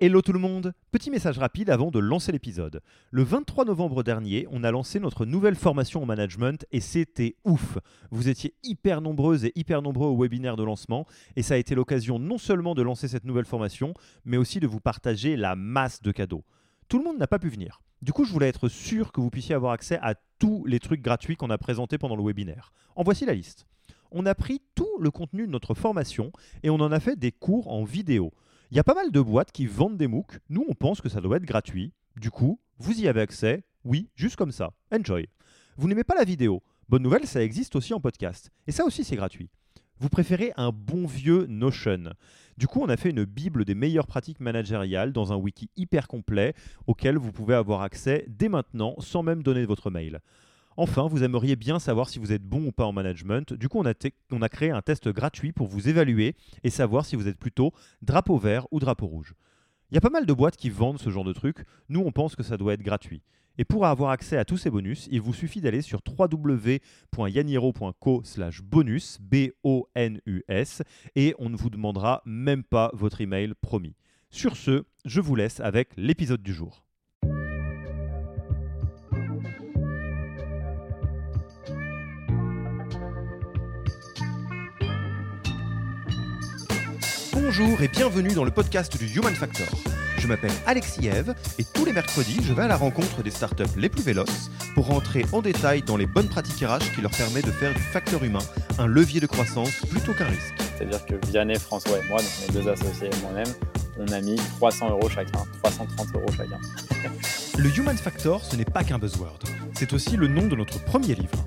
Hello tout le monde Petit message rapide avant de lancer l'épisode. Le 23 novembre dernier, on a lancé notre nouvelle formation en management et c'était ouf Vous étiez hyper nombreuses et hyper nombreux au webinaire de lancement et ça a été l'occasion non seulement de lancer cette nouvelle formation, mais aussi de vous partager la masse de cadeaux. Tout le monde n'a pas pu venir. Du coup, je voulais être sûr que vous puissiez avoir accès à tous les trucs gratuits qu'on a présentés pendant le webinaire. En voici la liste. On a pris tout le contenu de notre formation et on en a fait des cours en vidéo. Il y a pas mal de boîtes qui vendent des MOOC. Nous, on pense que ça doit être gratuit. Du coup, vous y avez accès. Oui, juste comme ça. Enjoy. Vous n'aimez pas la vidéo? Bonne nouvelle, ça existe aussi en podcast. Et ça aussi, c'est gratuit. Vous préférez un bon vieux Notion? Du coup, on a fait une bible des meilleures pratiques managériales dans un wiki hyper complet auquel vous pouvez avoir accès dès maintenant sans même donner votre mail. Enfin, vous aimeriez bien savoir si vous êtes bon ou pas en management. Du coup, on a, créé un test gratuit pour vous évaluer et savoir si vous êtes plutôt drapeau vert ou drapeau rouge. Il y a pas mal de boîtes qui vendent ce genre de trucs. Nous, on pense que ça doit être gratuit. Et pour avoir accès à tous ces bonus, il vous suffit d'aller sur www.yaniro.co bonus, B-O-N-U-S, et on ne vous demandera même pas votre email promis. Sur ce, je vous laisse avec l'épisode du jour. Bonjour et bienvenue dans le podcast du Human Factor. Je m'appelle Alexis Eve et tous les mercredis, je vais à la rencontre des startups les plus véloces pour rentrer en détail dans les bonnes pratiques RH qui leur permettent de faire du facteur humain un levier de croissance plutôt qu'un risque. C'est-à-dire que Vianney, François et moi, donc mes deux associés et moi-même, on a mis 300 euros chacun, 330 euros chacun. le Human Factor, ce n'est pas qu'un buzzword. C'est aussi le nom de notre premier livre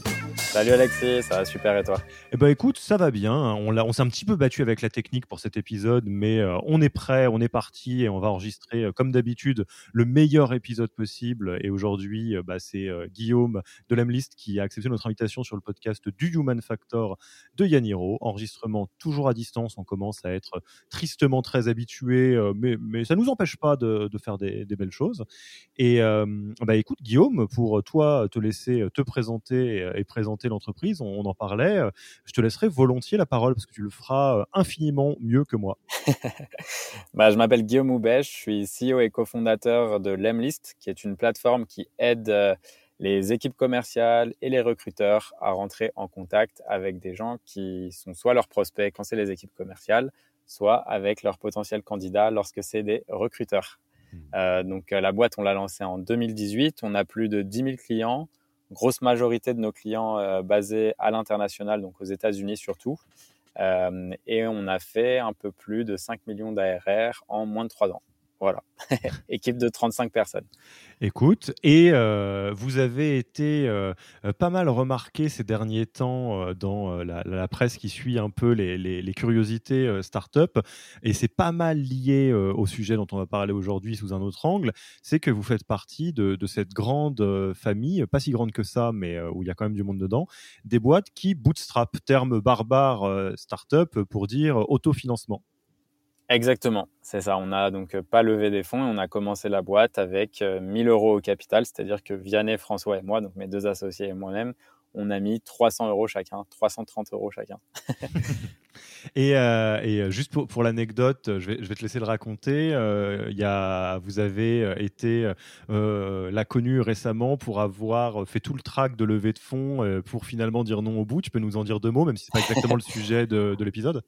Salut Alexis, ça va super et toi Eh ben écoute, ça va bien. On, on s'est un petit peu battu avec la technique pour cet épisode, mais euh, on est prêt, on est parti et on va enregistrer euh, comme d'habitude le meilleur épisode possible. Et aujourd'hui, euh, bah, c'est Guillaume de l'Emlist qui a accepté notre invitation sur le podcast du Human Factor de Yaniro. Enregistrement toujours à distance, on commence à être tristement très habitué, mais, mais ça nous empêche pas de, de faire des, des, belles choses. Et bah écoute Guillaume, pour toi te laisser te présenter et présenter l'entreprise, on, en parlait. Euh, je te laisserai volontiers la parole parce que tu le feras euh, infiniment mieux que moi. bah, je m'appelle Guillaume Houbet, je suis CEO et cofondateur de Lemlist, qui est une plateforme qui aide euh, les équipes commerciales et les recruteurs à rentrer en contact avec des gens qui sont soit leurs prospects quand c'est les équipes commerciales, soit avec leurs potentiels candidats lorsque c'est des recruteurs. Hmm. donc la boîte, on l'a lancée en 2018, on a plus de 10 000 clients, grosse majorité de nos clients euh, basés à l'international, donc aux États-Unis surtout. Euh, et on a fait un peu plus de 5 millions d'ARR en moins de 3 ans. Voilà, équipe de 35 personnes. Écoute, et euh, vous avez été euh, euh, pas mal remarqué ces derniers temps dans la, presse qui suit un peu les, curiosités start-up, et c'est pas mal lié au sujet dont on va parler aujourd'hui sous un autre angle, c'est que vous faites partie de, de, cette grande famille, pas si grande que ça, mais où il y a quand même du monde dedans, des boîtes qui bootstrap, terme barbare start-up pour dire autofinancement. Exactement, c'est ça. On n'a donc euh, pas levé des fonds et on a commencé la boîte avec 1000 euh, euros au capital, c'est-à-dire que Vianney, François et moi, donc mes deux associés et moi-même, on a mis 300 euros chacun, 330 euros chacun. et, euh, juste pour, l'anecdote, je vais, te laisser le raconter. Il y a, vous avez été la connue récemment pour avoir fait tout le track de levée de fonds pour finalement dire non au bout. Tu peux nous en dire deux mots, même si c'est pas exactement le sujet de l'épisode?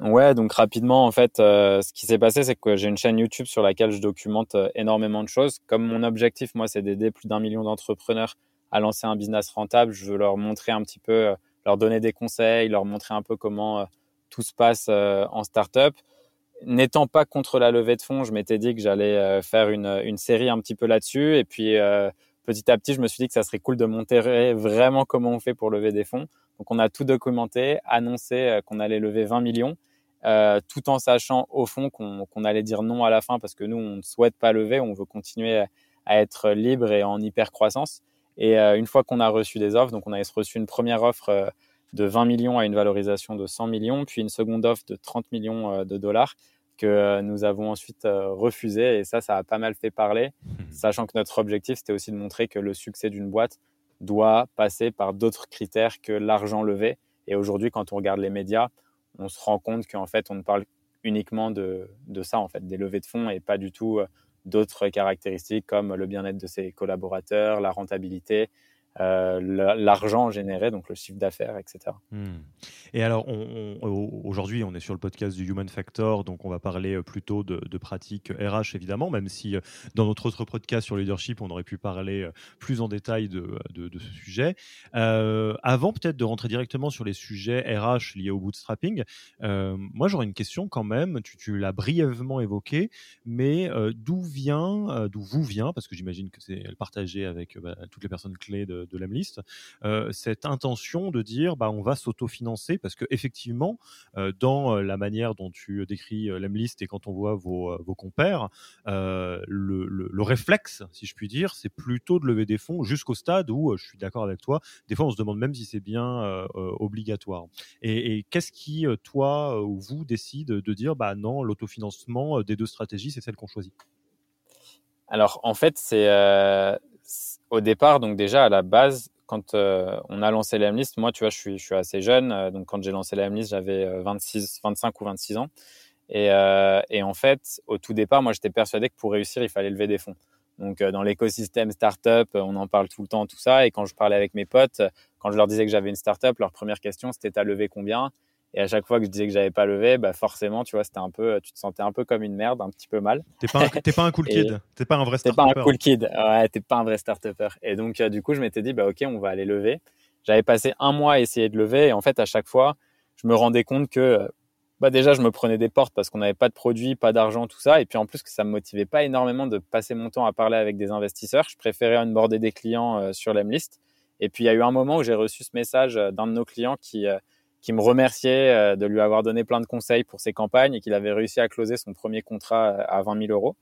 Ouais, donc rapidement, en fait, euh, ce qui s'est passé, c'est que j'ai une chaîne YouTube sur laquelle je documente euh, énormément de choses. Comme mon objectif, moi, c'est d'aider plus d'un million d'entrepreneurs à lancer un business rentable, je veux leur montrer un petit peu, euh, leur donner des conseils, leur montrer un peu comment tout se passe en startup. N'étant pas contre la levée de fonds, je m'étais dit que j'allais faire une, une, série un petit peu là-dessus. Et puis, petit à petit, je me suis dit que ça serait cool de montrer vraiment comment on fait pour lever des fonds. Donc on a tout documenté, annoncé euh, qu'on allait lever 20 millions, euh, tout en sachant au fond qu'on allait dire non à la fin parce que nous, on ne souhaite pas lever, on veut continuer à être libre et en hyper croissance. Et une fois qu'on a reçu des offres, donc on a reçu une première offre de 20 millions à une valorisation de 100 millions, puis une seconde offre de 30 millions de dollars que nous avons ensuite refusé. Et ça, ça a pas mal fait parler, sachant que notre objectif, c'était aussi de montrer que le succès d'une boîte doit passer par d'autres critères que l'argent levé. Et aujourd'hui, quand on regarde les médias, on se rend compte qu'en fait, on ne parle uniquement de, de, ça, en fait, des levées de fonds et pas du tout d'autres caractéristiques comme le bien-être de ses collaborateurs, la rentabilité, euh, l'argent généré, donc le chiffre d'affaires, etc. Hmm. Et alors, aujourd'hui, on est sur le podcast du Human Factor, donc on va parler euh, plutôt de, pratiques RH, évidemment, même si euh, dans notre autre podcast sur leadership, on aurait pu parler plus en détail de, ce sujet. avant peut-être de rentrer directement sur les sujets RH liés au bootstrapping, moi j'aurais une question quand même, tu, l'as brièvement évoqué, mais d'où vient, d'où vous vient, parce que j'imagine que c'est partagé avec bah, toutes les personnes clés de de, l'Emlist, euh, cette intention de dire bah, on va s'autofinancer parce que effectivement, euh, dans euh, la manière dont tu décris l'Emlist et quand on voit vos, vos compères, le, réflexe, si je puis dire, c'est plutôt de lever des fonds jusqu'au stade où, je suis d'accord avec toi, des fois on se demande même si c'est bien obligatoire. Et, qu'est-ce qui, toi ou vous, décide de dire bah non, l'autofinancement des deux stratégies, c'est celle qu'on choisit? Alors en fait, c'est au départ, donc déjà à la base, quand euh, on a lancé la list moi, tu vois, je suis, assez jeune. Euh, donc quand j'ai lancé la list j'avais 26, euh, 25 ou 26 ans. Et, et, en fait, au tout départ, moi, j'étais persuadé que pour réussir, il fallait lever des fonds. Donc dans l'écosystème startup, on en parle tout le temps, tout ça. Et quand je parlais avec mes potes, quand je leur disais que j'avais une startup, leur première question, c'était t'as levé combien? Et à chaque fois que je disais que j'avais pas levé, bah forcément, tu vois, c'était un peu, tu te sentais un peu comme une merde, un petit peu mal. T'es pas, un, pas un cool kid, t'es pas un vrai start T'es pas un cool kid, ouais, t'es pas un vrai start Et donc, euh, du coup, je m'étais dit, bah ok, on va aller lever. J'avais passé un mois à essayer de lever, et en fait, à chaque fois, je me rendais compte que, euh, bah déjà, je me prenais des portes parce qu'on n'avait pas de produits, pas d'argent, tout ça, et puis en plus que ça me motivait pas énormément de passer mon temps à parler avec des investisseurs. Je préférais onboarder des clients euh, sur l'Emlist. Et puis, il y a eu un moment où j'ai reçu ce message d'un de nos clients qui qui me remerciait euh, de lui avoir donné plein de conseils pour ses campagnes et qu'il avait réussi à closer son premier contrat euh, à 20 000 euros.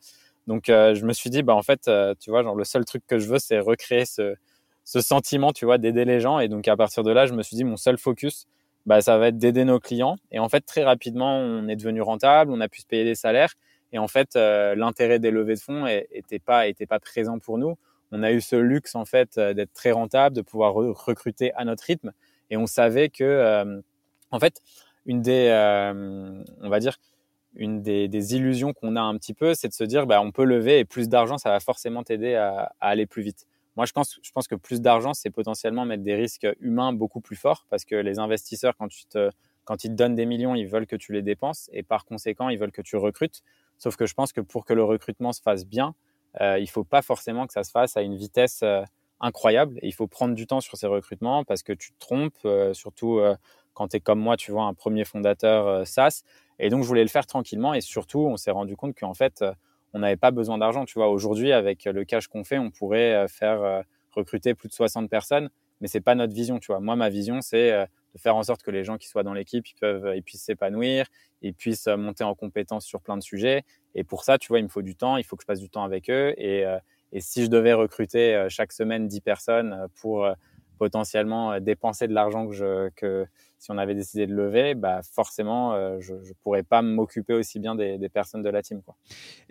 Donc, euh, je me suis dit, bah, en fait, tu vois, genre, le seul truc que je veux, c'est recréer ce, ce sentiment, tu vois, d'aider les gens. Et donc, à partir de là, je me suis dit, mon seul focus, bah, ça va être d'aider nos clients. Et en fait, très rapidement, on est devenu rentable, on a pu se payer des salaires. Et en fait, l'intérêt des levées de fonds était pas, était pas présent pour nous. On a eu ce luxe, en fait, d'être très rentable, de pouvoir recruter à notre rythme. Et on savait que, en fait, une des, euh, on va dire, une des, illusions qu'on a un petit peu, c'est de se dire, bah, on peut lever et plus d'argent, ça va forcément t'aider à, aller plus vite. Moi, je pense, je pense que plus d'argent, c'est potentiellement mettre des risques humains beaucoup plus forts parce que les investisseurs, quand, tu te, quand ils te donnent des millions, ils veulent que tu les dépenses et par conséquent, ils veulent que tu recrutes. Sauf que je pense que pour que le recrutement se fasse bien, euh, il faut pas forcément que ça se fasse à une vitesse euh, incroyable. Il faut prendre du temps sur ces recrutements parce que tu te trompes, surtout quand tu es comme moi, tu vois, un premier fondateur euh, SaaS. Et donc, je voulais le faire tranquillement. Et surtout, on s'est rendu compte qu'en fait, euh, on n'avait pas besoin d'argent. Tu vois, aujourd'hui, avec le cash qu'on fait, on pourrait euh, faire recruter plus de 60 personnes. Mais c'est pas notre vision, tu vois. Moi, ma vision, c'est de faire en sorte que les gens qui soient dans l'équipe, ils puissent s'épanouir, ils puissent monter en compétences sur plein de sujets. Et pour ça, tu vois, il me faut du temps. Il faut que je passe du temps avec eux. Et, et si je devais recruter chaque semaine 10 personnes pour potentiellement dépenser de l'argent que que, si on avait décidé de lever, bah forcément, euh, je ne pourrais pas m'occuper aussi bien des, personnes de la team. Quoi.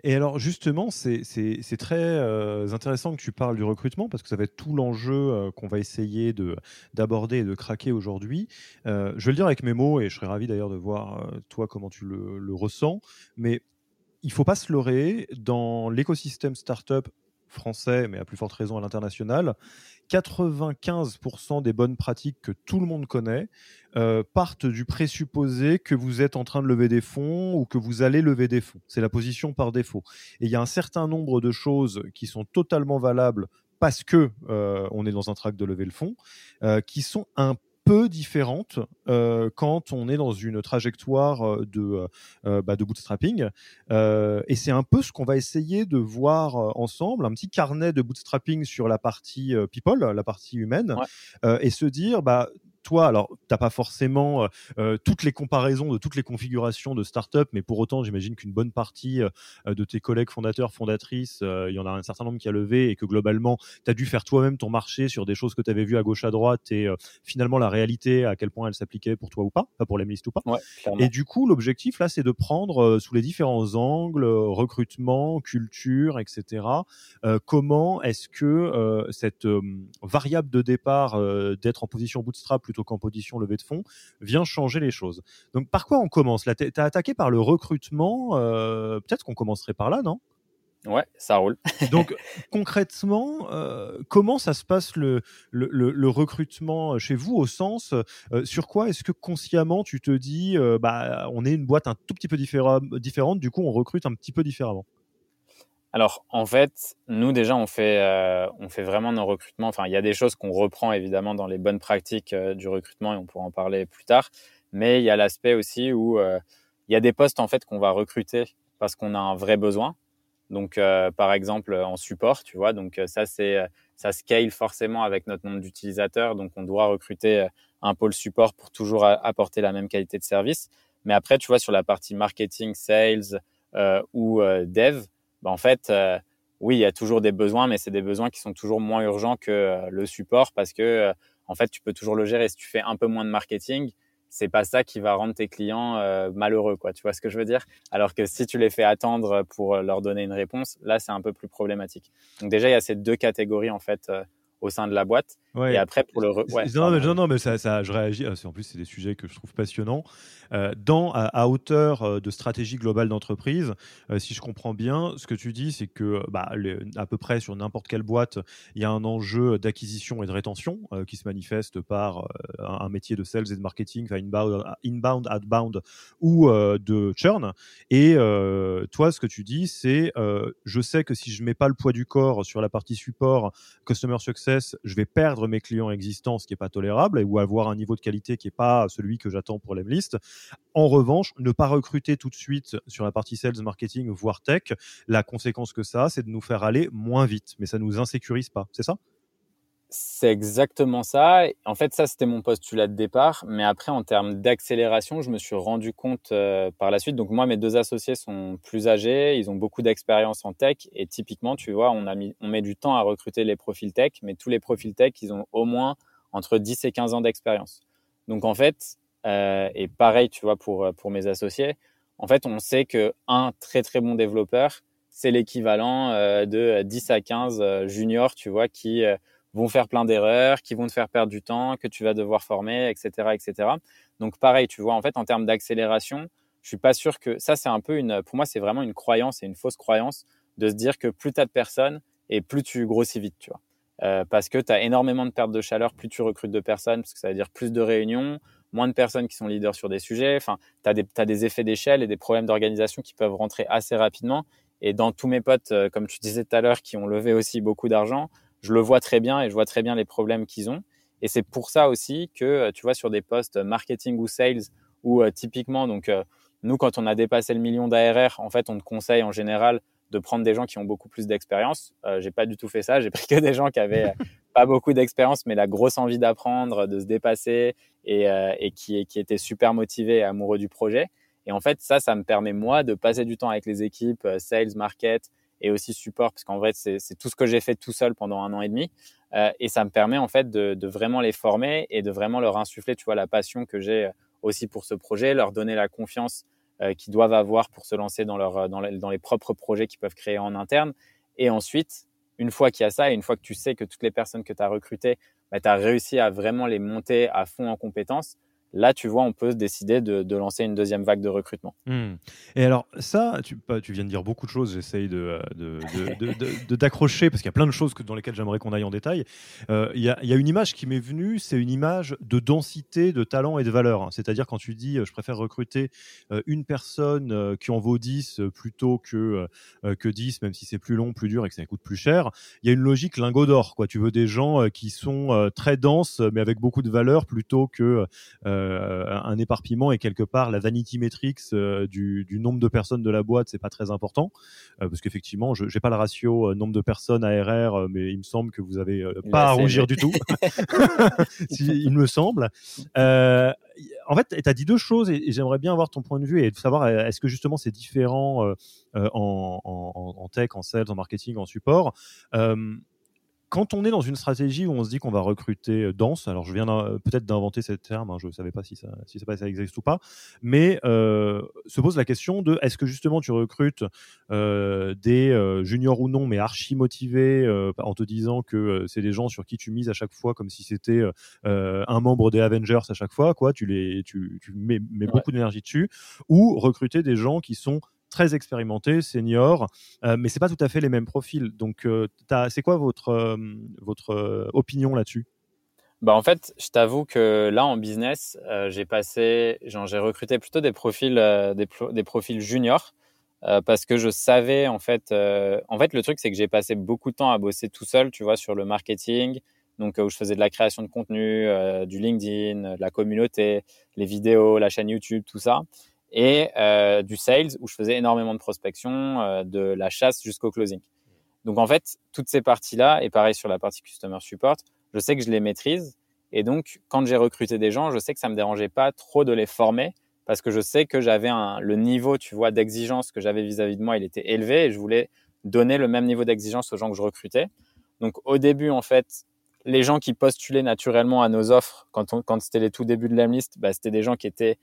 Et alors justement, c'est très euh, intéressant que tu parles du recrutement parce que ça va être tout l'enjeu euh, qu'on va essayer d'aborder et de craquer aujourd'hui. je vais le dire avec mes mots et je serais ravi d'ailleurs de voir toi comment tu le, le ressens. Mais il faut pas se leurrer dans l'écosystème startup français, mais à plus forte raison à l'international, 95% des bonnes pratiques que tout le monde connaît euh, partent du présupposé que vous êtes en train de lever des fonds ou que vous allez lever des fonds. C'est la position par défaut. Et il y a un certain nombre de choses qui sont totalement valables parce que euh, on est dans un track de lever le fond, euh, qui sont un peu différente euh, quand on est dans une trajectoire euh, de, euh, bah, de bootstrapping. et c'est un peu ce qu'on va essayer de voir ensemble, un petit carnet de bootstrapping sur la partie people, la partie humaine, et se dire, bah, toi, alors t'as pas forcément toutes les comparaisons de toutes les configurations de start-up, mais pour autant, j'imagine qu'une bonne partie de tes collègues fondateurs, fondatrices, il y en a un certain nombre qui a levé et que globalement, tu as dû faire toi-même ton marché sur des choses que tu avais vues à gauche à droite et finalement la réalité, à quel point elle s'appliquait pour toi ou pas, pas pour les listes ou pas. et du coup, l'objectif là, c'est de prendre sous les différents angles, recrutement, culture, etc. comment est-ce que cette variable de départ d'être en position bootstrap plutôt qu'en position levée de fonds vient changer les choses. Donc par quoi on commence? Là, tu as attaqué par le recrutement. Peut-être qu'on commencerait par là, non? Ouais, ça roule. Donc concrètement, euh, comment ça se passe le, le, recrutement chez vous au sens euh, sur quoi est-ce que consciemment tu te dis euh, bah on est une boîte un tout petit peu différente, du coup on recrute un petit peu différemment? Alors en fait, nous déjà on fait on fait vraiment nos recrutements. Enfin il y a des choses qu'on reprend évidemment dans les bonnes pratiques du recrutement et on pourra en parler plus tard. Mais il y a l'aspect aussi où il y a des postes en fait qu'on va recruter parce qu'on a un vrai besoin donc, euh, par exemple, en support, tu vois, donc euh, ça, c'est, euh, ça scale forcément avec notre nombre d'utilisateurs. Donc, on doit recruter un pôle support pour toujours apporter la même qualité de service. Mais après, tu vois, sur la partie marketing, sales ou dev, bah, en fait, oui, il y a toujours des besoins, mais c'est des besoins qui sont toujours moins urgents que le support parce que, en fait, tu peux toujours le gérer. Si tu fais un peu moins de marketing, c'est pas ça qui va rendre tes clients euh, malheureux, quoi. Tu vois ce que je veux dire? Alors que si tu les fais attendre pour leur donner une réponse, là, c'est un peu plus problématique. Donc déjà, il y a ces deux catégories en fait euh, au sein de la boîte. Et après, pour le. Ouais, non, mais, non, mais ça, ça, je réagis. Ah, en plus, c'est des sujets que je trouve passionnants. Euh, dans, à, hauteur euh, de stratégie globale d'entreprise, euh, si je comprends bien, ce que tu dis, c'est que bah, à peu près sur n'importe quelle boîte, il y a un enjeu d'acquisition et de rétention qui se manifeste par un, métier de sales et de marketing, inbound, inbound outbound ou de churn. Et toi, ce que tu dis, c'est je sais que si je mets pas le poids du corps sur la partie support, customer success, je vais perdre mes clients existants, ce qui n'est pas tolérable, ou avoir un niveau de qualité qui n'est pas celui que j'attends pour l'Emlist. En revanche, ne pas recruter tout de suite sur la partie sales, marketing, voire tech, la conséquence que ça, c'est de nous faire aller moins vite, mais ça ne nous insécurise pas, c'est ça? C'est exactement ça. En fait, ça, c'était mon postulat de départ. Mais après, en termes d'accélération, je me suis rendu compte euh, par la suite. Donc, moi, mes deux associés sont plus âgés. Ils ont beaucoup d'expérience en tech. Et typiquement, tu vois, on, a mis, on met du temps à recruter les profils tech. Mais tous les profils tech, ils ont au moins entre 10 et 15 ans d'expérience. Donc, en fait, euh, et pareil, tu vois, pour, pour mes associés, en fait, on sait qu'un très, très bon développeur, c'est l'équivalent euh, de 10 à 15 juniors, tu vois, qui vont faire plein d'erreurs, qui vont te faire perdre du temps, que tu vas devoir former, etc., etc. Donc pareil, tu vois, en fait, en termes d'accélération, je suis pas sûr que ça, c'est un peu une, pour moi, c'est vraiment une croyance et une fausse croyance de se dire que plus tu as de personnes et plus tu grossis vite, tu vois. Euh, parce que tu as énormément de pertes de chaleur, plus tu recrutes de personnes, parce que ça veut dire plus de réunions, moins de personnes qui sont leaders sur des sujets. Enfin, tu as, des effets d'échelle et des problèmes d'organisation qui peuvent rentrer assez rapidement. Et dans tous mes potes, euh, comme tu disais tout à l'heure, qui ont levé aussi beaucoup d'argent, je le vois très bien et je vois très bien les problèmes qu'ils ont. Et c'est pour ça aussi que, euh, tu vois, sur des postes marketing ou sales, ou euh, typiquement, donc, euh, nous, quand on a dépassé le million d'ARR, en fait, on te conseille en général de prendre des gens qui ont beaucoup plus d'expérience. Euh, j'ai pas du tout fait ça. J'ai pris que des gens qui avaient pas beaucoup d'expérience, mais la grosse envie d'apprendre, de se dépasser et, et qui, qui étaient super motivés et amoureux du projet. Et en fait, ça, ça me permet moi de passer du temps avec les équipes, sales, market, et aussi support, parce qu'en vrai, c'est tout ce que j'ai fait tout seul pendant un an et demi. Euh, et ça me permet en fait de, vraiment les former et de vraiment leur insuffler, tu vois, la passion que j'ai euh, aussi pour ce projet, leur donner la confiance euh, qu'ils doivent avoir pour se lancer dans, dans les propres projets qu'ils peuvent créer en interne. Et ensuite, une fois qu'il y a ça et une fois que tu sais que toutes les personnes que tu as recrutées, bah, tu as réussi à vraiment les monter à fond en compétences, Là, tu vois, on peut décider de, lancer une deuxième vague de recrutement. Hmm. Et alors, ça, tu, viens de dire beaucoup de choses. J'essaye de, d'accrocher parce qu'il y a plein de choses que, dans lesquelles j'aimerais qu'on aille en détail. Euh, il y, a une image qui m'est venue, c'est une image de densité, de talent et de valeur. C'est-à-dire quand tu dis, euh, je préfère recruter euh, une personne qui en vaut 10 plutôt que, que 10, même si c'est plus long, plus dur et que ça coûte plus cher, il y a une logique lingot d'or. Tu veux des gens qui sont très denses, mais avec beaucoup de valeur plutôt que un éparpillement et quelque part la vanity metrics du, nombre de personnes de la boîte, c'est pas très important. Parce qu'effectivement, je n'ai pas le ratio nombre de personnes à RR, mais il me semble que vous avez pas à rougir du tout, il me semble. en fait, tu as dit deux choses et, j'aimerais bien avoir ton point de vue et de savoir est-ce que justement c'est différent en, en, tech, en sales, en marketing, en support? Quand on est dans une stratégie où on se dit qu'on va recruter euh, dense, alors je viens peut-être d'inventer ce terme, hein, je ne savais pas si ça, si ça, ça, existe ou pas, mais euh, se pose la question de est-ce que justement tu recrutes euh, des juniors ou non, mais archi motivés en te disant que c'est des gens sur qui tu mises à chaque fois comme si c'était un membre des Avengers à chaque fois, quoi, tu, les, tu, mets, beaucoup d'énergie dessus, ou recruter des gens qui sont très expérimenté, senior, euh, mais c'est pas tout à fait les mêmes profils. Donc, euh, c'est quoi votre, euh, votre opinion là-dessus? Bah en fait, je t'avoue que là en business, j'ai passé, j'ai recruté plutôt des profils, des, profils juniors parce que je savais en fait, en fait le truc c'est que j'ai passé beaucoup de temps à bosser tout seul, tu vois, sur le marketing, donc où je faisais de la création de contenu, du LinkedIn, de la communauté, les vidéos, la chaîne YouTube, tout ça et euh, du sales où je faisais énormément de prospection, euh, de la chasse jusqu'au closing. Donc en fait, toutes ces parties-là, et pareil sur la partie customer support, je sais que je les maîtrise. Et donc, quand j'ai recruté des gens, je sais que ça me dérangeait pas trop de les former parce que je sais que j'avais le niveau, tu vois, d'exigence que j'avais vis-à-vis de moi, il était élevé et je voulais donner le même niveau d'exigence aux gens que je recrutais. Donc au début, en fait, les gens qui postulaient naturellement à nos offres, quand, quand c'était les tout débuts de l'Amlist, bah, c'était des gens qui étaient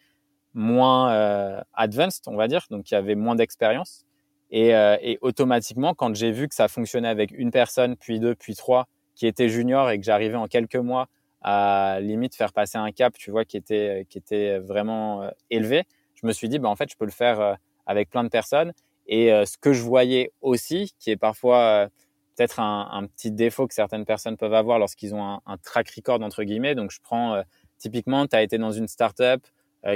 moins euh, advanced, on va dire, donc qui avait moins d'expérience. Et, euh, et, automatiquement, quand j'ai vu que ça fonctionnait avec une personne, puis deux, puis trois, qui étaient juniors et que j'arrivais en quelques mois à limite faire passer un cap, tu vois, qui était, qui était vraiment euh, élevé, je me suis dit, bah, en fait, je peux le faire avec plein de personnes. Et ce que je voyais aussi, qui est parfois peut-être un, petit défaut que certaines personnes peuvent avoir lorsqu'ils ont un, un, track record, entre guillemets. Donc, je prends typiquement, tu as été dans une startup,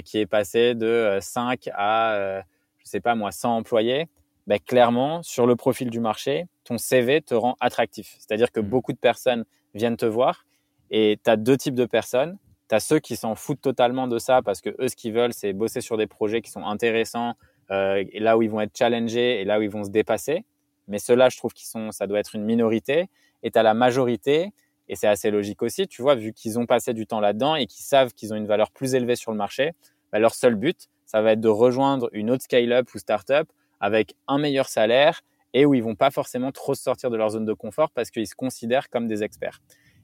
qui est passé de 5 euh, à, euh, je sais pas moi, 100 employés, ben, clairement, sur le profil du marché, ton CV te rend attractif. C'est-à-dire que mmh. beaucoup de personnes viennent te voir et tu as deux types de personnes. Tu as ceux qui s'en foutent totalement de ça parce que eux, ce qu'ils veulent, c'est bosser sur des projets qui sont intéressants, euh, et là où ils vont être challengés et là où ils vont se dépasser. Mais ceux-là, je trouve qu'ils sont, ça doit être une minorité. Et tu as la majorité et c'est assez logique aussi, tu vois, vu qu'ils ont passé du temps là-dedans et qu'ils savent qu'ils ont une valeur plus élevée sur le marché, bah, leur seul but, ça va être de rejoindre une autre scale-up ou start-up avec un meilleur salaire et où ils vont pas forcément trop sortir de leur zone de confort parce qu'ils se considèrent comme des experts.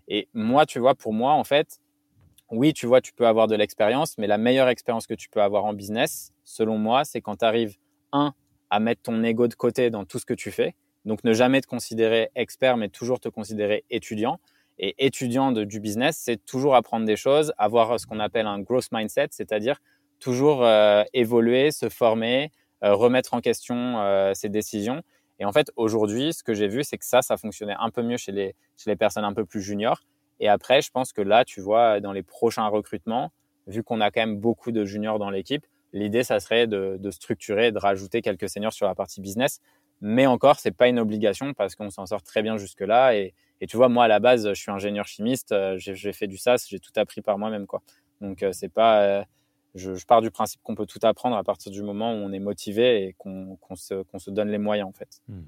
Et moi, tu vois, pour moi, en fait, oui, tu vois, tu peux avoir de l'expérience, mais la meilleure expérience que tu peux avoir en business, selon moi, c'est quand tu arrives, un, à mettre ton ego de côté dans tout ce que tu fais. Donc, ne jamais te considérer expert, mais toujours te considérer étudiant. Et étudiant de, du business, c'est toujours apprendre des choses, avoir ce qu'on appelle un growth mindset, c'est-à-dire toujours euh, évoluer, se former, euh, remettre en question euh, ses décisions. Et en fait, aujourd'hui, ce que j'ai vu, c'est que ça, ça fonctionnait un peu mieux chez les, chez les personnes un peu plus juniors. Et après, je pense que là, tu vois, dans les prochains recrutements, vu qu'on a quand même beaucoup de juniors dans l'équipe, l'idée, ça serait de, de structurer, de rajouter quelques seniors sur la partie business. Mais encore, c'est pas une obligation parce qu'on s'en sort très bien jusque-là. Et, et tu vois, moi, à la base, je suis ingénieur chimiste, euh, j'ai fait du SAS, j'ai tout appris par moi-même, quoi. Donc, euh, c'est pas, euh, je, pars du principe qu'on peut tout apprendre à partir du moment où on est motivé et qu'on se, donne les moyens, en fait. Hmm.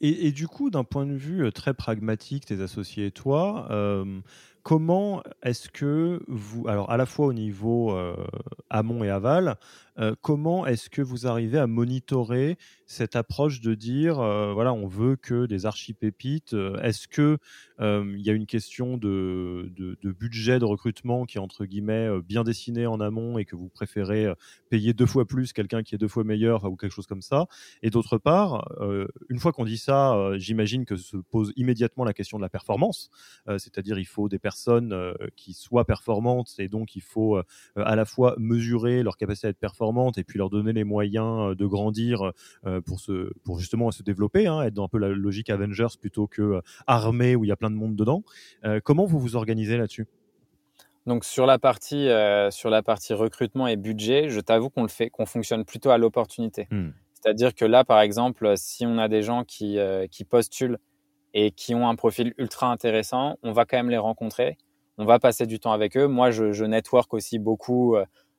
Et, du coup, d'un point de vue très pragmatique, tes associés et toi, comment est-ce que vous, alors à la fois au niveau amont et aval, comment est-ce que vous arrivez à monitorer cette approche de dire, voilà, on veut que des archipépites Est-ce que il y a une question de, de, budget de recrutement qui est entre guillemets bien dessiné en amont et que vous préférez payer deux fois plus quelqu'un qui est deux fois meilleur ou quelque chose comme ça? Et d'autre part, une fois qu'on dit ça, j'imagine que se pose immédiatement la question de la performance, c'est-à-dire il faut des personnes qui soient performantes et donc il faut à la fois mesurer leur capacité à être performante et puis leur donner les moyens de grandir pour, se, pour justement se développer, hein, être dans un peu la logique Avengers plutôt que armée où il y a plein de monde dedans. comment vous vous organisez là-dessus? Donc sur la partie sur la partie recrutement et budget, je t'avoue qu'on le fait, qu'on fonctionne plutôt à l'opportunité. Mmh. C'est-à-dire que là, par exemple, si on a des gens qui, qui postulent et qui ont un profil ultra intéressant, on va quand même les rencontrer on va passer du temps avec eux. Moi, je, je network aussi beaucoup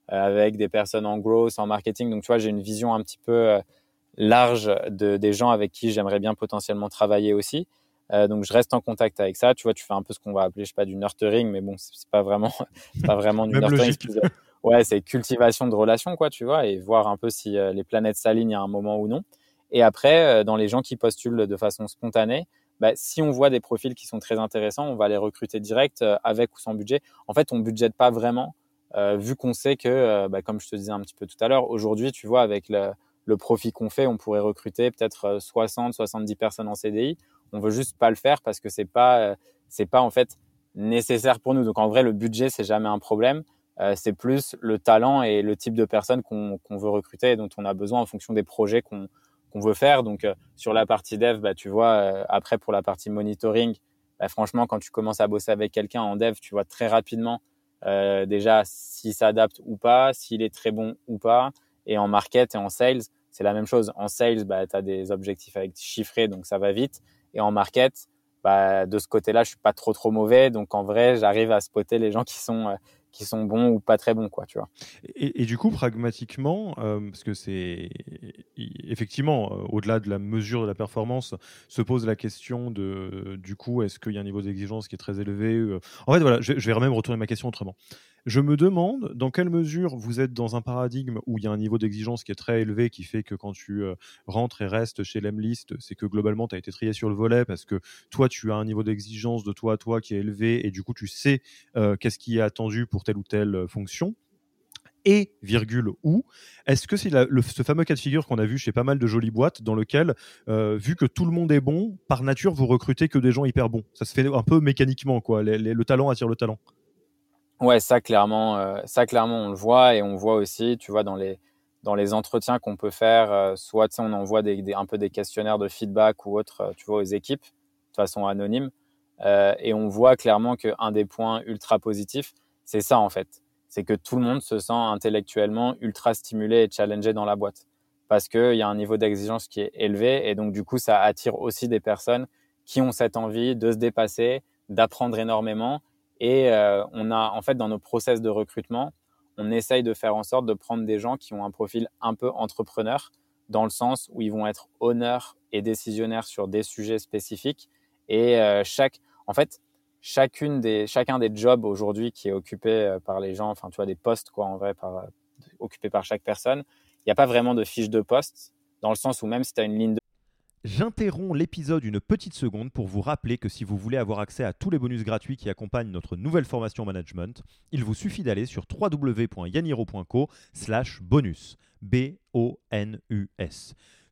avec des personnes en growth, en marketing. Donc, tu vois, j'ai une vision un petit peu large de, des gens avec qui j'aimerais bien potentiellement travailler aussi. Euh, donc je reste en contact avec ça. Tu vois, tu fais un peu ce qu'on va appeler, je sais pas, du nurturing, mais bon, c'est pas vraiment, pas vraiment du nurturing. Ouais, c'est cultivation de relations, quoi, tu vois, et voir un peu si euh, les planètes s'alignent à un moment ou non. Et après, euh, dans les gens qui postulent de façon spontanée, bah, si on voit des profils qui sont très intéressants, on va les recruter direct avec ou sans budget. En fait, on budgète pas vraiment, vu qu'on sait que, bah, comme je te disais un petit peu tout à l'heure, aujourd'hui, tu vois, avec le, le profit qu'on fait, on pourrait recruter peut-être 60, 70 personnes en CDI. On veut juste pas le faire parce que c'est pas, euh, c'est pas en fait nécessaire pour nous. Donc en vrai, le budget c'est jamais un problème. Euh, c'est plus le talent et le type de personnes qu'on veut recruter et dont on a besoin en fonction des projets qu'on veut faire. Donc euh, sur la partie dev, bah, tu vois, après pour la partie monitoring, bah, franchement, quand tu commences à bosser avec quelqu'un en dev, tu vois très rapidement déjà s'il s'adapte ou pas, s'il est très bon ou pas. Et en market et en sales, c'est la même chose. En sales, bah, tu as des objectifs avec chiffrés, donc ça va vite. Et en market, bah, de ce côté-là, je suis pas trop trop mauvais. Donc en vrai, j'arrive à spotter les gens qui sont euh, qui sont bons ou pas très bons, quoi, tu vois. Et, du coup, pragmatiquement, euh, parce que c'est effectivement euh, au-delà de la mesure de la performance, se pose la question de du coup, est-ce qu'il y a un niveau d'exigence qui est très élevé En fait, voilà, je, je vais même retourner ma question autrement. Je me demande dans quelle mesure vous êtes dans un paradigme où il y a un niveau d'exigence qui est très élevé, qui fait que quand tu euh, rentres et restes chez l'Emlist, c'est que globalement, tu as été trié sur le volet parce que toi, tu as un niveau d'exigence de toi à toi qui est élevé et du coup, tu sais euh, qu'est-ce qui est attendu pour telle ou telle euh, fonction. Et virgule ou est-ce que c'est ce fameux cas de figure qu'on a vu chez pas mal de jolies boîtes dans lequel vu que tout le monde est bon par nature vous recrutez que des gens hyper bons. Ça se fait un peu mécaniquement quoi. Le talent attire le talent Ouais, ça clairement, euh, ça clairement on le voit et on voit aussi, tu vois, dans les dans les entretiens qu'on peut faire, euh, soit on envoie un peu des questionnaires de feedback ou autre, euh, tu vois, aux équipes de façon anonyme, et on voit clairement qu'un des points ultra positifs, c'est ça en fait, c'est que tout le monde se sent intellectuellement ultra stimulé et challengé dans la boîte, parce qu'il y a un niveau d'exigence qui est élevé et donc du coup ça attire aussi des personnes qui ont cette envie de se dépasser, d'apprendre énormément et euh, on a, en fait, dans nos process de recrutement, on essaye de faire en sorte de prendre des gens qui ont un profil un peu entrepreneur, dans le sens où ils vont être honneurs et décisionnaires sur des sujets spécifiques. Et euh, chaque, en fait, chacune des, chacun des jobs aujourd'hui qui est occupé euh, par les gens, enfin, tu vois, des postes, quoi, en vrai, par, occupés par chaque personne, il n'y a pas vraiment de fiche de poste, dans le sens où même si tu as une ligne de J'interromps l'épisode une petite seconde pour vous rappeler que si vous voulez avoir accès à tous les bonus gratuits qui accompagnent notre nouvelle formation management, il vous suffit d'aller sur www.yaniro.co slash bonus.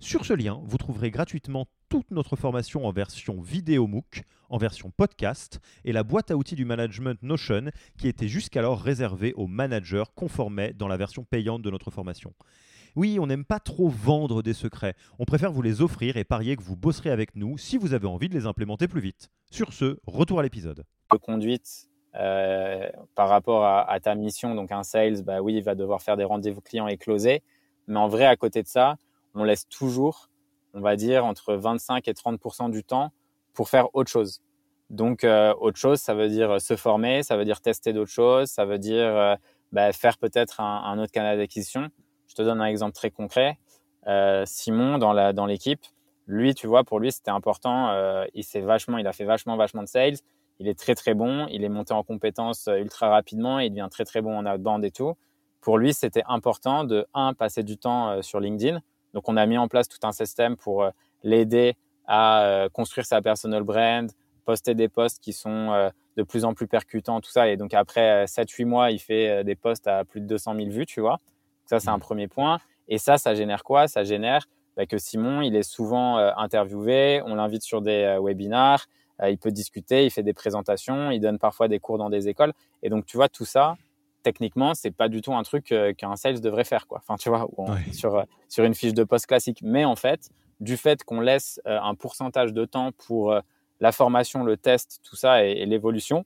Sur ce lien, vous trouverez gratuitement toute notre formation en version vidéo MOOC, en version podcast et la boîte à outils du management Notion qui était jusqu'alors réservée aux managers conformés dans la version payante de notre formation. Oui, on n'aime pas trop vendre des secrets. On préfère vous les offrir et parier que vous bosserez avec nous si vous avez envie de les implémenter plus vite. Sur ce, retour à l'épisode. De conduite euh, par rapport à, ta mission, donc un sales, bah oui, il va devoir faire des rendez-vous clients et closer. Mais en vrai, à côté de ça, on laisse toujours, on va dire, entre 25 et 30% du temps pour faire autre chose. Donc, euh, autre chose, ça veut dire se former, ça veut dire tester d'autres choses, ça veut dire euh, bah, faire peut-être un, autre canal d'acquisition. Je te donne un exemple très concret. Euh, Simon, dans l'équipe, lui, tu vois, pour lui, c'était important. Euh, il vachement, il a fait vachement, vachement de sales. Il est très, très bon. Il est monté en compétences euh, ultra rapidement. Il devient très, très bon en outbound et tout. Pour lui, c'était important de un passer du temps sur LinkedIn. Donc, on a mis en place tout un système pour l'aider à construire sa personal brand, poster des posts qui sont de plus en plus percutants, tout ça. Et donc, après 7-8 mois, il fait des posts à plus de 200 000 vues, tu vois. Ça, c'est un premier point. Et ça, ça génère quoi? Ça génère bah, que Simon, il est souvent euh, interviewé, on l'invite sur des euh, webinars, euh, il peut discuter, il fait des présentations, il donne parfois des cours dans des écoles. Et donc, tu vois, tout ça, techniquement, c'est pas du tout un truc qu'un sales devrait faire, quoi. Enfin, tu vois, sur, sur une fiche de poste classique. Mais en fait, du fait qu'on laisse un pourcentage de temps pour la formation, le test, tout ça et l'évolution,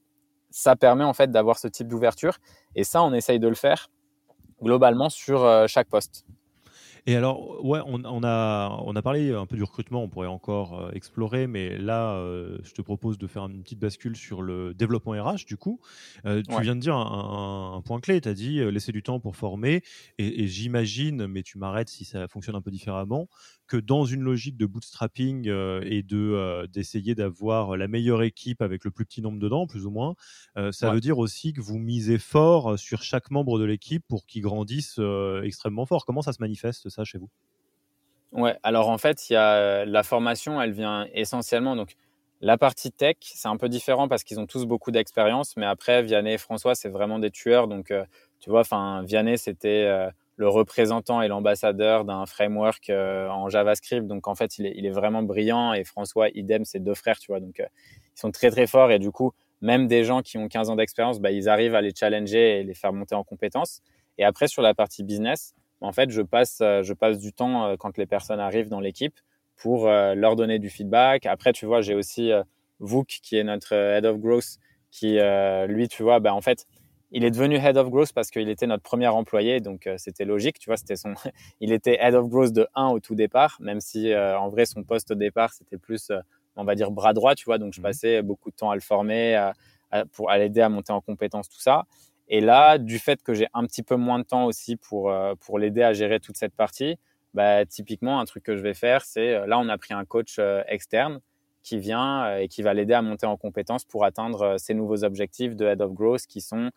ça permet en fait d'avoir ce type d'ouverture. Et ça, on essaye de le faire globalement sur euh, chaque poste. Et alors, ouais, on, a, on a parlé un peu du recrutement, on pourrait encore euh, explorer, mais là, euh, je te propose de faire une petite bascule sur le développement RH, du coup. Euh, tu viens de dire un, point clé, tu as dit laisser du temps pour former, et, j'imagine, mais tu m'arrêtes si ça fonctionne un peu différemment, que dans une logique de bootstrapping et de d'essayer d'avoir la meilleure équipe avec le plus petit nombre dedans, plus ou moins, ça veut dire aussi que vous misez fort sur chaque membre de l'équipe pour qu'il grandisse extrêmement fort. Comment ça se manifeste ça chez vous? Ouais, alors en fait, il y a la formation, elle vient essentiellement donc la partie tech, c'est un peu différent parce qu'ils ont tous beaucoup d'expérience, mais après Vianney et François, c'est vraiment des tueurs. Donc tu vois, enfin Vianney, c'était le représentant et l'ambassadeur d'un framework en JavaScript. Donc en fait, il est, vraiment brillant et François, idem, c'est deux frères, tu vois. Donc ils sont très très forts et du coup, même des gens qui ont 15 ans d'expérience, bah, ils arrivent à les challenger et les faire monter en compétences. Et après, sur la partie business, en fait, je passe, euh, je passe du temps euh, quand les personnes arrivent dans l'équipe pour euh, leur donner du feedback. Après, tu vois, j'ai aussi Vouk qui est notre head of growth, qui lui, tu vois, bah, en fait, il est devenu head of growth parce qu'il était notre premier employé, donc c'était logique, tu vois, c'était son, il était head of growth de 1 au tout départ, même si en vrai son poste au départ c'était plus, on va dire bras droit, tu vois, donc je mmh passais beaucoup de temps à le former, pour à l'aider à monter en compétences, tout ça. Et là, du fait que j'ai un petit peu moins de temps aussi pour, euh, pour l'aider à gérer toute cette partie, bah, typiquement, un truc que je vais faire, c'est euh, là, on a pris un coach euh, externe qui vient et qui va l'aider à monter en compétences pour atteindre ses nouveaux objectifs de Head of Growth qui sont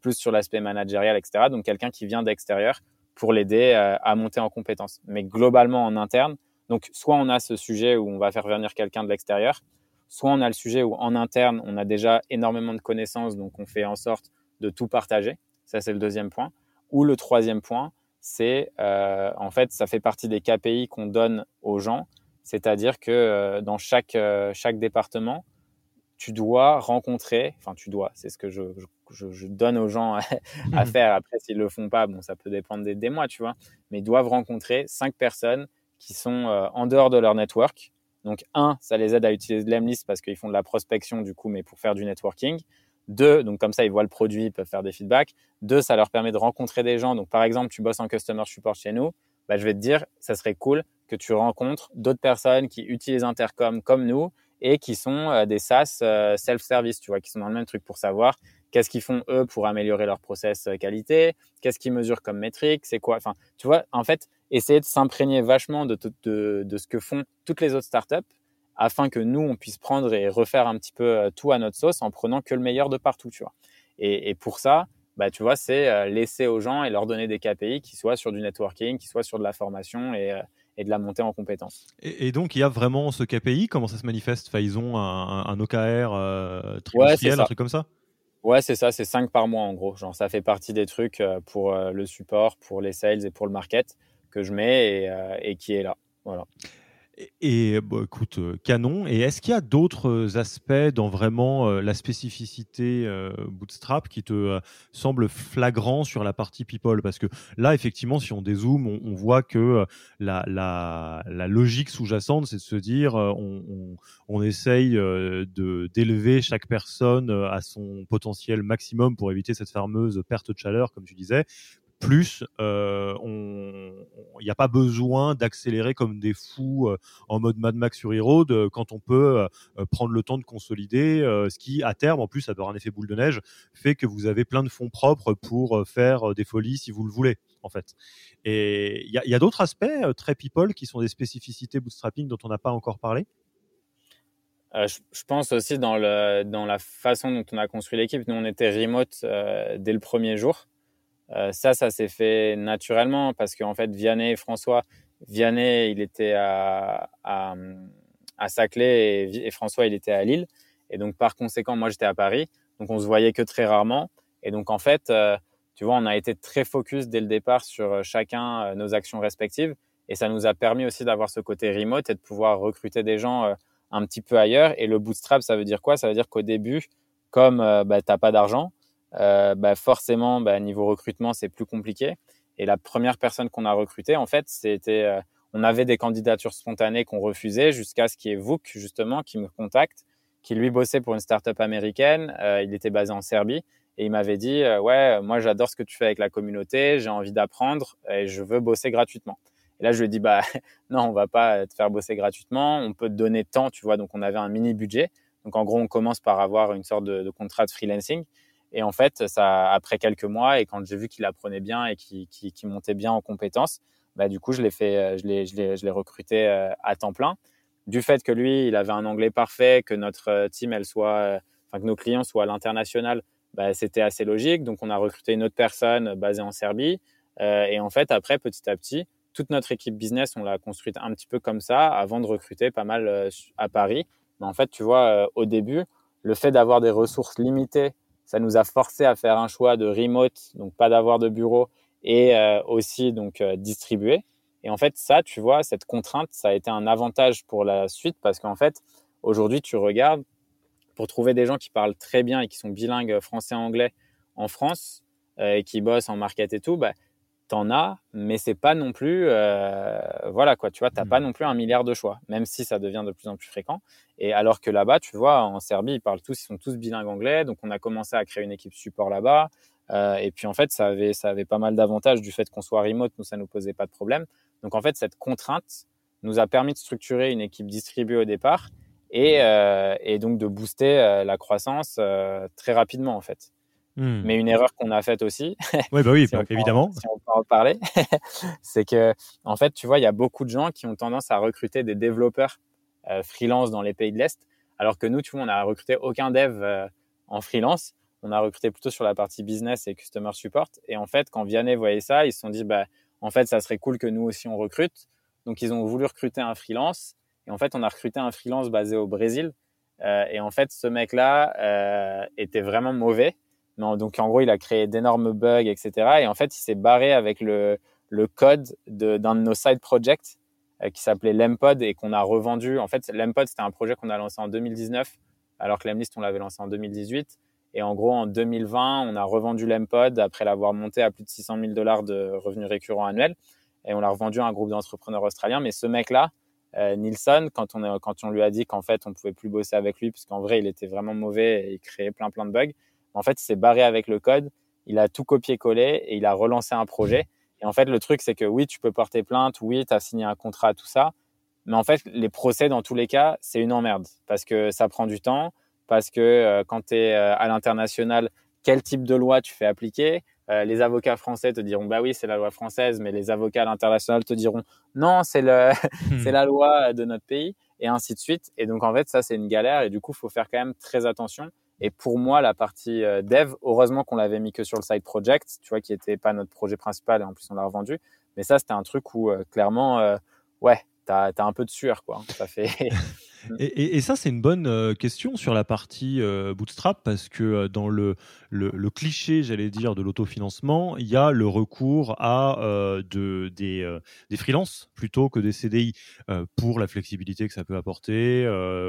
plus sur l'aspect managérial, etc. Donc, quelqu'un qui vient d'extérieur pour l'aider à monter en compétences. Mais globalement, en interne, donc, soit on a ce sujet où on va faire venir quelqu'un de l'extérieur, soit on a le sujet où en interne, on a déjà énormément de connaissances, donc on fait en sorte de tout partager. Ça, c'est le deuxième point. Ou le troisième point, c'est euh, en fait, ça fait partie des KPI qu'on donne aux gens. C'est-à-dire que euh, dans chaque, euh, chaque département, tu dois rencontrer, enfin tu dois, c'est ce que je, je, donne aux gens à, faire. Après, s'ils le font pas, bon, ça peut dépendre des, des, mois, tu vois, mais ils doivent rencontrer cinq personnes qui sont en dehors de leur network. Donc, un, ça les aide à utiliser Lemlist parce qu'ils font de la prospection, du coup, mais pour faire du networking. Deux, donc comme ça, ils voient le produit, ils peuvent faire des feedbacks. Deux, ça leur permet de rencontrer des gens. Donc par exemple, tu bosses en customer support chez nous, bah, je vais te dire, ça serait cool que tu rencontres d'autres personnes qui utilisent Intercom comme nous et qui sont euh, des SaaS euh, self-service, tu vois, qui sont dans le même truc pour savoir qu'est-ce qu'ils font eux pour améliorer leur process euh, qualité, qu'est-ce qu'ils mesurent comme métrique, c'est quoi. Enfin, tu vois, en fait, essayer de s'imprégner vachement de, de, ce que font toutes les autres startups afin que nous, on puisse prendre et refaire un petit peu tout à notre sauce en prenant que le meilleur de partout, tu vois. Et, pour ça, bah, tu vois, c'est laisser aux gens et leur donner des KPI qui soient sur du networking, qui soient sur de la formation et, euh, de la montée en compétences. Et, donc, il y a vraiment ce KPI, comment ça se manifeste? Enfin, Ils ont un, OKR euh, trimestriel, un truc comme ça? Ouais, c'est ça, c'est 5 par mois en gros. Genre, ça fait partie des trucs pour le support, pour les sales et pour le market que je mets et, et qui est là. Voilà. Et bah, écoute, euh, canon. Et est-ce qu'il y a d'autres euh, aspects dans vraiment euh, la spécificité Bootstrap qui te semble flagrant sur la partie people? Parce que là, effectivement, si on dézoome, on, voit que la, logique sous-jacente, c'est de se dire, on essaye d'élever chaque personne à son potentiel maximum pour éviter cette fameuse perte de chaleur, comme tu disais, plus euh, il n'y a pas besoin d'accélérer comme des fous euh, en mode Mad Max sur E-Road euh, quand on peut prendre le temps de consolider, ce qui à terme, en plus, ça avoir un effet boule de neige, fait que vous avez plein de fonds propres pour faire des folies si vous le voulez, en fait. Et il y a, d'autres aspects très people qui sont des spécificités bootstrapping dont on n'a pas encore parlé? je, pense aussi dans, le, dans la façon dont on a construit l'équipe. Nous, on était remote dès le premier jour. Euh, ça, ça s'est fait naturellement parce qu'en fait, Vianney et François, Vianney, il était à, à, à Saclay et, François, il était à Lille. Et donc, par conséquent, moi, j'étais à Paris. Donc, on se voyait que très rarement. Et donc, en fait, euh, tu vois, on a été très focus dès le départ sur euh, chacun nos actions respectives. Et ça nous a permis aussi d'avoir ce côté remote et de pouvoir recruter des gens un petit peu ailleurs. Et le bootstrap, ça veut dire quoi? Ça veut dire qu'au début, comme bah, tu n'as pas d'argent, euh, bah forcément, bah, niveau recrutement, c'est plus compliqué. Et la première personne qu'on a recrutée, en fait, c'était, euh, on avait des candidatures spontanées qu'on refusait jusqu'à ce qu'il y ait Vuk, justement, qui me contacte, qui lui bossait pour une startup américaine. Euh, il était basé en Serbie et il m'avait dit, ouais, moi, j'adore ce que tu fais avec la communauté, j'ai envie d'apprendre et je veux bosser gratuitement. Et là, je lui ai dit, bah, non, on va pas te faire bosser gratuitement. On peut te donner tant, tu vois. Donc, on avait un mini budget. Donc, en gros, on commence par avoir une sorte de, contrat de freelancing. Et en fait, ça, après quelques mois, et quand j'ai vu qu'il apprenait bien et qu'il montait bien en compétences, bah, du coup, je l'ai fait, je l'ai, je l'ai, je l'ai recruté à temps plein. Du fait que lui, il avait un anglais parfait, que notre team, elle soit, enfin, que nos clients soient à l'international, bah, c'était assez logique. Donc, on a recruté une autre personne basée en Serbie. Euh, et en fait, après, petit à petit, toute notre équipe business, on l'a construite un petit peu comme ça avant de recruter pas mal euh, à Paris. Mais en fait, tu vois, euh, au début, le fait d'avoir des ressources limitées, ça nous a forcé à faire un choix de remote, donc pas d'avoir de bureau, et aussi donc distribuer. Et en fait, ça, tu vois, cette contrainte, ça a été un avantage pour la suite parce qu'en fait, aujourd'hui, tu regardes, pour trouver des gens qui parlent très bien et qui sont bilingues français-anglais en France euh, et qui bossent en market et tout, bah, t'en as, mais c'est pas non plus, euh, voilà quoi, tu vois, t'as pas hmm. non plus un milliard de choix, même si ça devient de plus en plus fréquent. Et alors que là-bas, tu vois, en Serbie, ils parlent tous, ils sont tous bilingues anglais, donc on a commencé à créer une équipe support là-bas. Euh, et puis en fait, ça avait, ça avait pas mal d'avantages du fait qu'on soit remote, nous ça nous posait pas de problème. Donc en fait, cette contrainte nous a permis de structurer une équipe distribuée au départ et, euh, et donc de booster euh, la croissance euh, très rapidement en fait. Hmm. Mais une erreur qu'on a faite aussi, oui, bah oui si évidemment, si on peut en parler, c'est que en fait, tu vois, il y a beaucoup de gens qui ont tendance à recruter des développeurs freelance dans les pays de l'Est, alors que nous, tu vois, on n'a recruté aucun dev en freelance. On a recruté plutôt sur la partie business et customer support. Et en fait, quand Vianney voyait ça, ils se sont dit, bah, en fait, ça serait cool que nous aussi on recrute. Donc, ils ont voulu recruter un freelance. Et en fait, on a recruté un freelance basé au Brésil. Euh, et en fait, ce mec-là euh, était vraiment mauvais. Donc, en gros, il a créé d'énormes bugs, etc. Et en fait, il s'est barré avec le, le code d'un de, nos side projects euh, qui s'appelait Lempod et qu'on a revendu. En fait, Lempod, c'était un projet qu'on a lancé en 2019, alors que Lemlist, on l'avait lancé en 2018. Et en gros, en 2020, on a revendu Lempod après l'avoir monté à plus de 600 000 dollars de revenus récurrents annuels. Et on l'a revendu à un groupe d'entrepreneurs australiens. Mais ce mec-là, euh, Nilsson, quand on, quand on lui a dit qu'en fait on pouvait plus bosser avec lui, puisqu'en vrai il était vraiment mauvais et il créait plein plein de bugs, en fait il s'est barré avec le code, il a tout copié-collé et il a relancé un projet. Et en fait le truc c'est que oui tu peux porter plainte, oui tu as signé un contrat, tout ça, mais en fait les procès dans tous les cas c'est une emmerde parce que ça prend du temps, parce que euh, quand tu es euh, à l'international, quel type de loi tu fais appliquer? Euh, les avocats français te diront bah oui c'est la loi française, mais les avocats à l'international te diront non c'est c'est la loi de notre pays et ainsi de suite. Et donc en fait ça c'est une galère et du coup faut faire quand même très attention. Et pour moi la partie euh, dev, heureusement qu'on l'avait mis que sur le side project, tu vois qui était pas notre projet principal et en plus on l'a revendu. Mais ça c'était un truc où euh, clairement ouais t'as as un peu de sueur quoi. Ça fait Mm. Et, ça, c'est une bonne euh, question sur la partie euh, bootstrap parce que euh, dans le, cliché, j'allais dire, de l'autofinancement, il y a le recours à de, des, des freelances plutôt que des CDI pour la flexibilité que ça peut apporter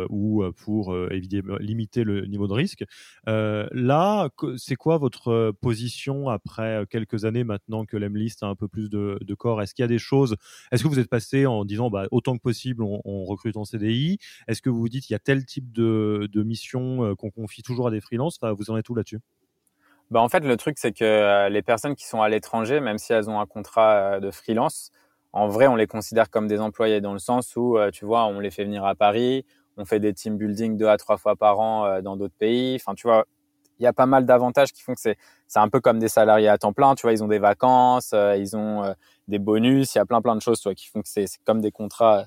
ou pour éviter, limiter le niveau de risque. là, c'est quoi votre position après quelques années maintenant que l'Emlist a un peu plus de, corps? Est-ce qu'il y a des choses Est-ce que vous êtes passé en disant bah, autant que possible, on recrute en CDI est-ce que vous vous dites qu'il y a tel type de, mission euh, qu'on confie toujours à des freelances? Vous en êtes où là-dessus? Bah en fait, le truc, c'est que euh, les personnes qui sont à l'étranger, même si elles ont un contrat euh, de freelance, en vrai, on les considère comme des employés dans le sens où, tu vois, on les fait venir à Paris, on fait des team building deux à trois fois par an dans d'autres pays. Enfin, tu vois, il y a pas mal d'avantages qui font que c'est un peu comme des salariés à temps plein. Tu vois, ils ont des vacances, ils ont des bonus, il y a plein plein de choses, tu qui font que c'est comme des contrats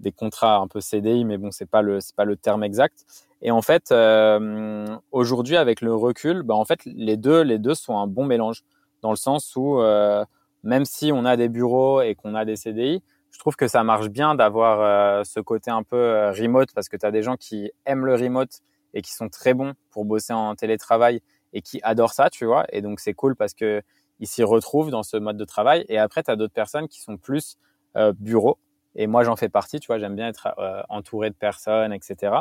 des contrats un peu CDI, mais bon, c'est pas le c'est pas le terme exact. Et en fait, euh, aujourd'hui, avec le recul, bah, en fait, les deux les deux sont un bon mélange dans le sens où euh, même si on a des bureaux et qu'on a des CDI, je trouve que ça marche bien d'avoir euh, ce côté un peu remote parce que tu as des gens qui aiment le remote et qui sont très bons pour bosser en télétravail et qui adorent ça, tu vois. Et donc c'est cool parce que ils s'y retrouvent dans ce mode de travail. Et après, tu as d'autres personnes qui sont plus bureau et moi, j'en fais partie, tu vois, j'aime bien être euh, entouré de personnes, etc.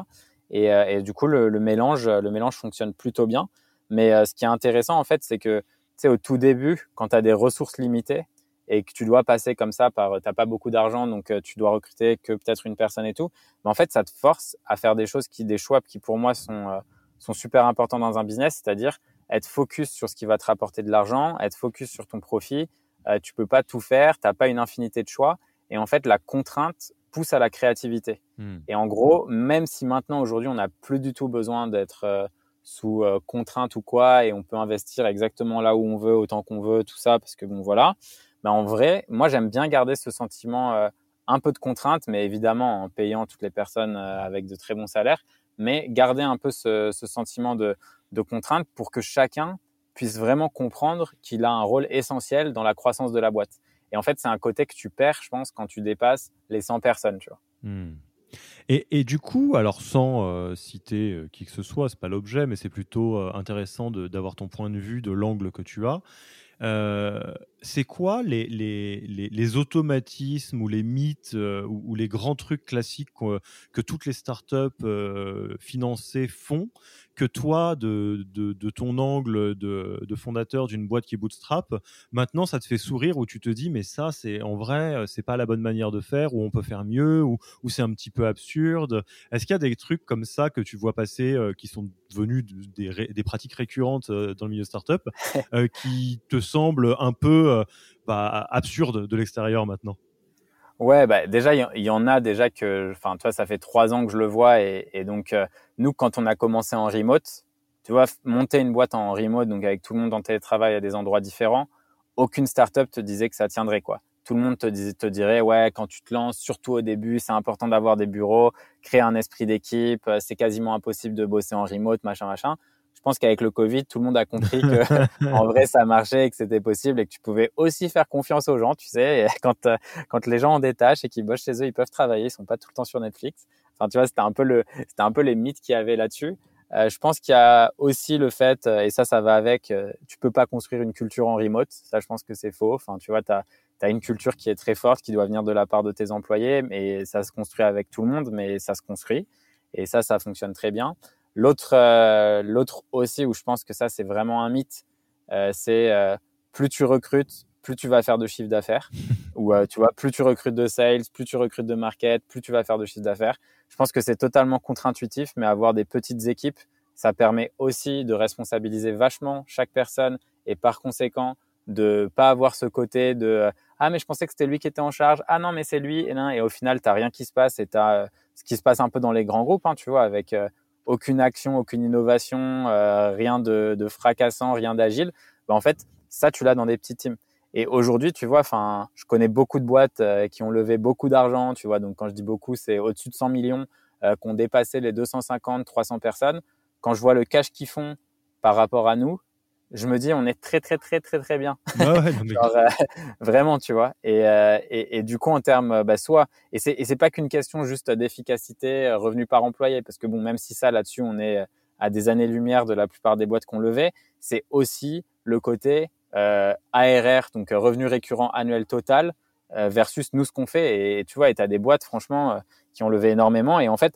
Et, euh, et du coup, le, mélange, le mélange fonctionne plutôt bien. Mais euh, ce qui est intéressant, en fait, c'est que, tu sais, au tout début, quand tu as des ressources limitées et que tu dois passer comme ça par, t'as pas beaucoup d'argent, donc tu dois recruter que peut-être une personne et tout. Mais en fait, ça te force à faire des choses qui, des choix qui pour moi sont, sont super importants dans un business, c'est-à-dire être focus sur ce qui va te rapporter de l'argent, être focus sur ton profit. Euh, tu peux pas tout faire, t'as pas une infinité de choix. Et en fait, la contrainte pousse à la créativité. Hmm. Et en gros, même si maintenant, aujourd'hui, on n'a plus du tout besoin d'être euh, sous euh, contrainte ou quoi, et on peut investir exactement là où on veut, autant qu'on veut, tout ça, parce que bon, voilà. Mais en vrai, moi, j'aime bien garder ce sentiment euh, un peu de contrainte, mais évidemment en payant toutes les personnes avec de très bons salaires, mais garder un peu ce, ce sentiment de, de contrainte pour que chacun puisse vraiment comprendre qu'il a un rôle essentiel dans la croissance de la boîte. Et en fait, c'est un côté que tu perds, je pense, quand tu dépasses les 100 personnes, tu vois. Hmm. Et, du coup, alors sans euh, citer euh, qui que ce soit, c'est pas l'objet, mais c'est plutôt euh, intéressant d'avoir ton point de vue, de l'angle que tu as. C'est quoi les, les, les, automatismes ou les mythes ou, les grands trucs classiques que toutes les startups financées font que toi, de, de, ton angle de, de fondateur d'une boîte qui bootstrap, maintenant ça te fait sourire ou tu te dis mais ça c'est en vrai euh, c'est pas la bonne manière de faire ou on peut faire mieux ou, ou c'est un petit peu absurde. Est-ce qu'il y a des trucs comme ça que tu vois passer euh, qui sont devenus des, des, pratiques récurrentes euh, dans le milieu startup qui te semblent un peu bah, absurdes de l'extérieur maintenant Ouais, bah déjà il y, en a déjà que, enfin, toi, ça fait trois ans que je le vois et, donc euh, nous, quand on a commencé en remote, tu vois, monter une boîte en remote, donc avec tout le monde en télétravail à des endroits différents, aucune startup te disait que ça tiendrait quoi. Tout le monde te, te dirait ouais, quand tu te lances, surtout au début, c'est important d'avoir des bureaux, créer un esprit d'équipe, euh, c'est quasiment impossible de bosser en remote, machin, machin je pense qu'avec le Covid, tout le monde a compris que en vrai ça marchait et que c'était possible et que tu pouvais aussi faire confiance aux gens, tu sais, quand euh, quand les gens ont des tâches et qu'ils bossent chez eux, ils peuvent travailler, ils sont pas tout le temps sur Netflix. Enfin, tu vois, c'était un peu le c'était un peu les mythes qu'il y avait là-dessus. Euh, je pense qu'il y a aussi le fait, euh, et ça, ça va avec, euh, tu peux pas construire une culture en remote. Ça, je pense que c'est faux. Enfin, tu vois, tu as, as, une culture qui est très forte, qui doit venir de la part de tes employés, mais ça se construit avec tout le monde, mais ça se construit. Et ça, ça fonctionne très bien. L'autre, euh, l'autre aussi où je pense que ça c'est vraiment un mythe, euh, c'est euh, plus tu recrutes, plus tu vas faire de chiffre d'affaires. Ou tu vois, plus tu recrutes de sales, plus tu recrutes de market, plus tu vas faire de chiffre d'affaires. Je pense que c'est totalement contre-intuitif, mais avoir des petites équipes, ça permet aussi de responsabiliser vachement chaque personne et par conséquent de pas avoir ce côté de ah mais je pensais que c'était lui qui était en charge ah non mais c'est lui et, non, et au final t'as rien qui se passe et t'as ce qui se passe un peu dans les grands groupes hein, tu vois avec aucune action, aucune innovation, euh, rien de, fracassant, rien d'agile, bah, en fait, ça, tu l'as dans des petits teams. Et aujourd'hui, tu vois, enfin, je connais beaucoup de boîtes euh, qui ont levé beaucoup d'argent, tu vois. Donc, quand je dis beaucoup, c'est au-dessus de 100 millions, euh, qui ont dépassé les 250, 300 personnes. Quand je vois le cash qu'ils font par rapport à nous, je me dis on est très très très très très bien. ouais, Genre, euh, vraiment, tu vois. Et, euh, et, et, du coup, en termes, bah, soit, et c'est, et c'est pas qu'une question juste d'efficacité, euh, revenu par employé, parce que bon, même si ça, là-dessus, on est à des années-lumière de la plupart des boîtes qu'on levait, c'est aussi le côté euh, ARR, donc revenu récurrent annuel total, versus nous ce qu'on fait. Et, tu vois, et as des boîtes, franchement, qui ont levé énormément. Et en fait,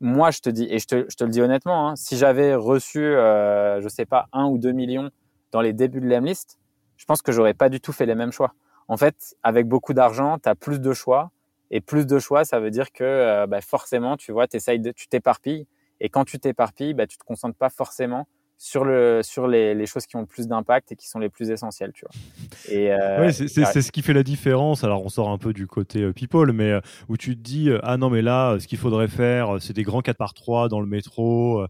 moi, je te dis, et je te, le dis honnêtement, hein, si j'avais reçu, euh, je sais pas, un ou deux millions dans les débuts de l'Emlist, je pense que j'aurais pas du tout fait les mêmes choix. En fait, avec beaucoup d'argent, tu as plus de choix. Et plus de choix, ça veut dire que euh, bah, forcément, tu vois, de, tu t'éparpilles. Et quand tu t'éparpilles, bah, tu te concentres pas forcément sur, le, sur les, les choses qui ont le plus d'impact et qui sont les plus essentielles. Tu vois. Et, euh, c'est ce qui fait la différence. Alors, on sort un peu du côté euh, people, mais euh, où tu te dis Ah non, mais là, ce qu'il faudrait faire, c'est des grands 4 par 3 dans le métro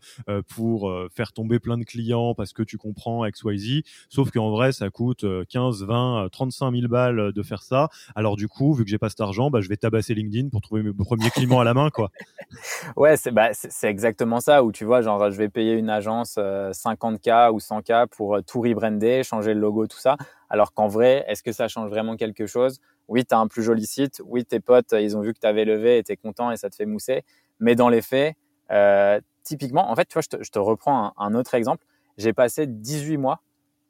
pour faire tomber plein de clients parce que tu comprends XYZ. Sauf qu'en vrai, ça coûte 15, 20, 35 000 balles de faire ça. Alors, du coup, vu que j'ai pas cet argent, bah, je vais tabasser LinkedIn pour trouver mes premiers clients à la main. Quoi. ouais, c'est bah, exactement ça. Où tu vois, genre, je vais payer une agence 50K ou 100K pour euh, tout rebrander, changer le logo, tout ça. Alors qu'en vrai, est-ce que ça change vraiment quelque chose? Oui, tu as un plus joli site. Oui, tes potes, ils ont vu que tu avais levé et tu es content et ça te fait mousser. Mais dans les faits, euh, typiquement, en fait, tu vois, je te, reprends un, autre exemple. J'ai passé 18 mois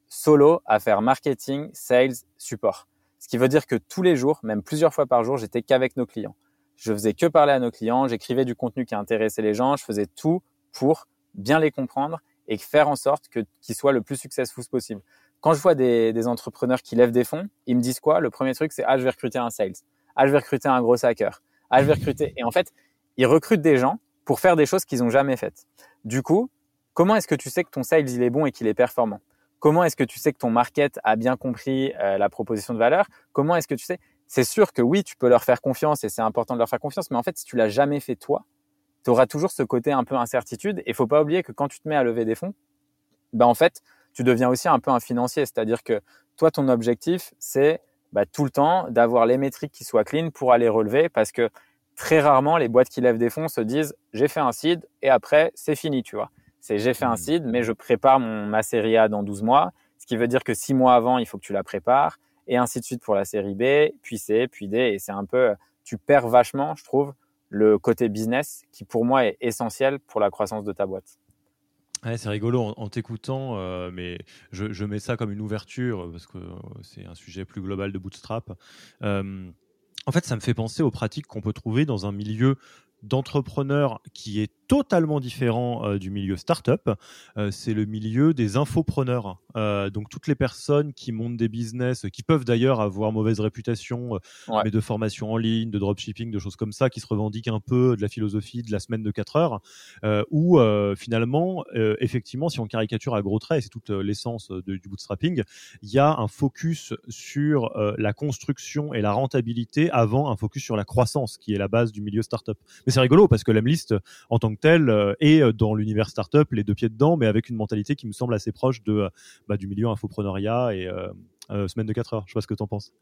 solo à faire marketing, sales, support. Ce qui veut dire que tous les jours, même plusieurs fois par jour, j'étais qu'avec nos clients. Je faisais que parler à nos clients, j'écrivais du contenu qui intéressait les gens, je faisais tout pour bien les comprendre et faire en sorte que qu'ils soient le plus successful possible. Quand je vois des, des, entrepreneurs qui lèvent des fonds, ils me disent quoi? Le premier truc, c'est ah je vais recruter un sales, ah je vais recruter un gros hacker, ah je vais recruter. Et en fait, ils recrutent des gens pour faire des choses qu'ils n'ont jamais faites. Du coup, comment est-ce que tu sais que ton sales il est bon et qu'il est performant? Comment est-ce que tu sais que ton market a bien compris euh, la proposition de valeur? Comment est-ce que tu sais? C'est sûr que oui, tu peux leur faire confiance et c'est important de leur faire confiance, mais en fait, si tu l'as jamais fait toi, tu auras toujours ce côté un peu incertitude. Et faut pas oublier que quand tu te mets à lever des fonds, bah en fait, tu deviens aussi un peu un financier. C'est-à-dire que toi, ton objectif, c'est bah, tout le temps d'avoir les métriques qui soient clean pour aller relever parce que très rarement, les boîtes qui lèvent des fonds se disent j'ai fait un seed et après, c'est fini, tu vois. C'est j'ai fait un mmh. seed, mais je prépare mon, ma série A dans 12 mois, ce qui veut dire que 6 mois avant, il faut que tu la prépares et ainsi de suite pour la série B, puis C, puis D. Et c'est un peu, tu perds vachement, je trouve, le côté business qui pour moi est essentiel pour la croissance de ta boîte. c'est rigolo en, t'écoutant, euh, mais je, mets ça comme une ouverture parce que c'est un sujet plus global de Bootstrap. Euh, en fait, ça me fait penser aux pratiques qu'on peut trouver dans un milieu d'entrepreneurs qui est totalement différent euh, du milieu startup. Euh, c'est le milieu des infopreneurs. Euh, donc toutes les personnes qui montent des business, qui peuvent d'ailleurs avoir mauvaise réputation, mais de formation en ligne, de dropshipping, de choses comme ça, qui se revendiquent un peu de la philosophie de la semaine de 4 heures, où finalement, effectivement, si on caricature à gros traits, c'est toute l'essence du bootstrapping, il y a un focus sur la construction et la rentabilité avant un focus sur la croissance, qui est la base du milieu startup. Mais c'est rigolo parce que l'Emlist, en tant que euh, est euh, dans l'univers startup, les deux pieds dedans, mais avec une mentalité qui me semble assez proche de, euh, bah, du milieu infoprenariat et semaine de 4 heures. Je sais pas ce que tu en penses.